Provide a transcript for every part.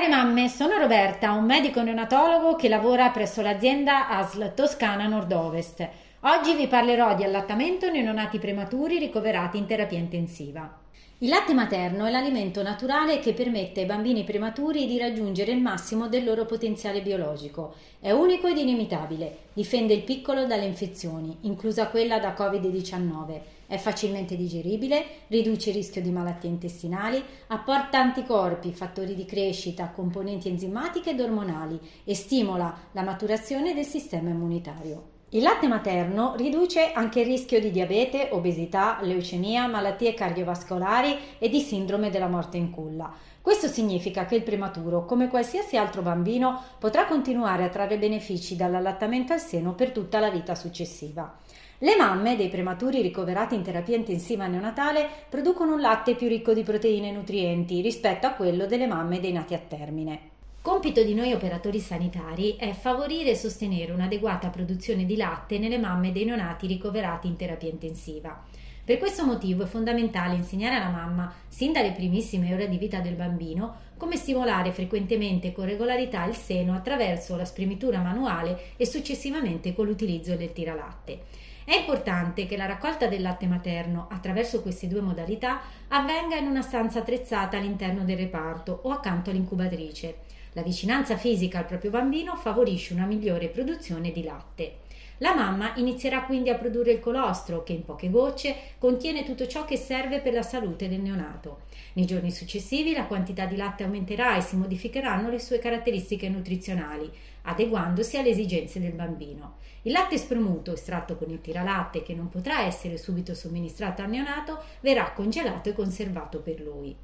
Care mamme, sono Roberta, un medico neonatologo che lavora presso l'azienda ASL Toscana Nord-Ovest. Oggi vi parlerò di allattamento neonati prematuri ricoverati in terapia intensiva. Il latte materno è l'alimento naturale che permette ai bambini prematuri di raggiungere il massimo del loro potenziale biologico. È unico ed inimitabile, difende il piccolo dalle infezioni, inclusa quella da Covid-19. È facilmente digeribile, riduce il rischio di malattie intestinali, apporta anticorpi, fattori di crescita, componenti enzimatiche ed ormonali e stimola la maturazione del sistema immunitario. Il latte materno riduce anche il rischio di diabete, obesità, leucemia, malattie cardiovascolari e di sindrome della morte in culla. Questo significa che il prematuro, come qualsiasi altro bambino, potrà continuare a trarre benefici dall'allattamento al seno per tutta la vita successiva. Le mamme dei prematuri ricoverati in terapia intensiva neonatale producono un latte più ricco di proteine e nutrienti rispetto a quello delle mamme dei nati a termine. Compito di noi operatori sanitari è favorire e sostenere un'adeguata produzione di latte nelle mamme dei neonati ricoverati in terapia intensiva. Per questo motivo è fondamentale insegnare alla mamma, sin dalle primissime ore di vita del bambino, come stimolare frequentemente con regolarità il seno attraverso la spremitura manuale e successivamente con l'utilizzo del tiralatte. È importante che la raccolta del latte materno attraverso queste due modalità avvenga in una stanza attrezzata all'interno del reparto o accanto all'incubatrice. La vicinanza fisica al proprio bambino favorisce una migliore produzione di latte. La mamma inizierà quindi a produrre il colostro, che in poche gocce contiene tutto ciò che serve per la salute del neonato. Nei giorni successivi la quantità di latte aumenterà e si modificheranno le sue caratteristiche nutrizionali, adeguandosi alle esigenze del bambino. Il latte spremuto, estratto con il tiralatte, che non potrà essere subito somministrato al neonato, verrà congelato e conservato per lui.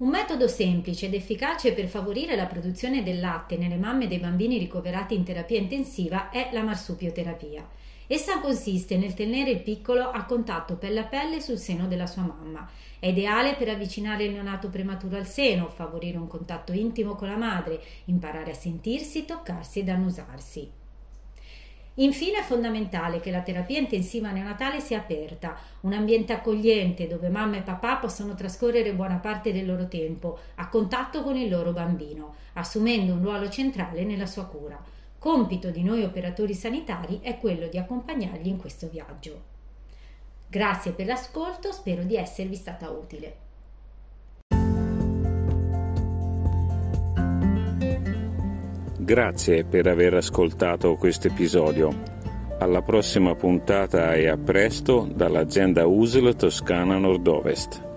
Un metodo semplice ed efficace per favorire la produzione del latte nelle mamme dei bambini ricoverati in terapia intensiva è la marsupioterapia. Essa consiste nel tenere il piccolo a contatto pelle a pelle sul seno della sua mamma. È ideale per avvicinare il neonato prematuro al seno, favorire un contatto intimo con la madre, imparare a sentirsi, toccarsi ed annusarsi. Infine è fondamentale che la terapia intensiva neonatale sia aperta, un ambiente accogliente dove mamma e papà possono trascorrere buona parte del loro tempo a contatto con il loro bambino, assumendo un ruolo centrale nella sua cura. Compito di noi operatori sanitari è quello di accompagnarli in questo viaggio. Grazie per l'ascolto, spero di esservi stata utile. Grazie per aver ascoltato questo episodio. Alla prossima puntata e a presto dall'azienda USL Toscana Nord-Ovest.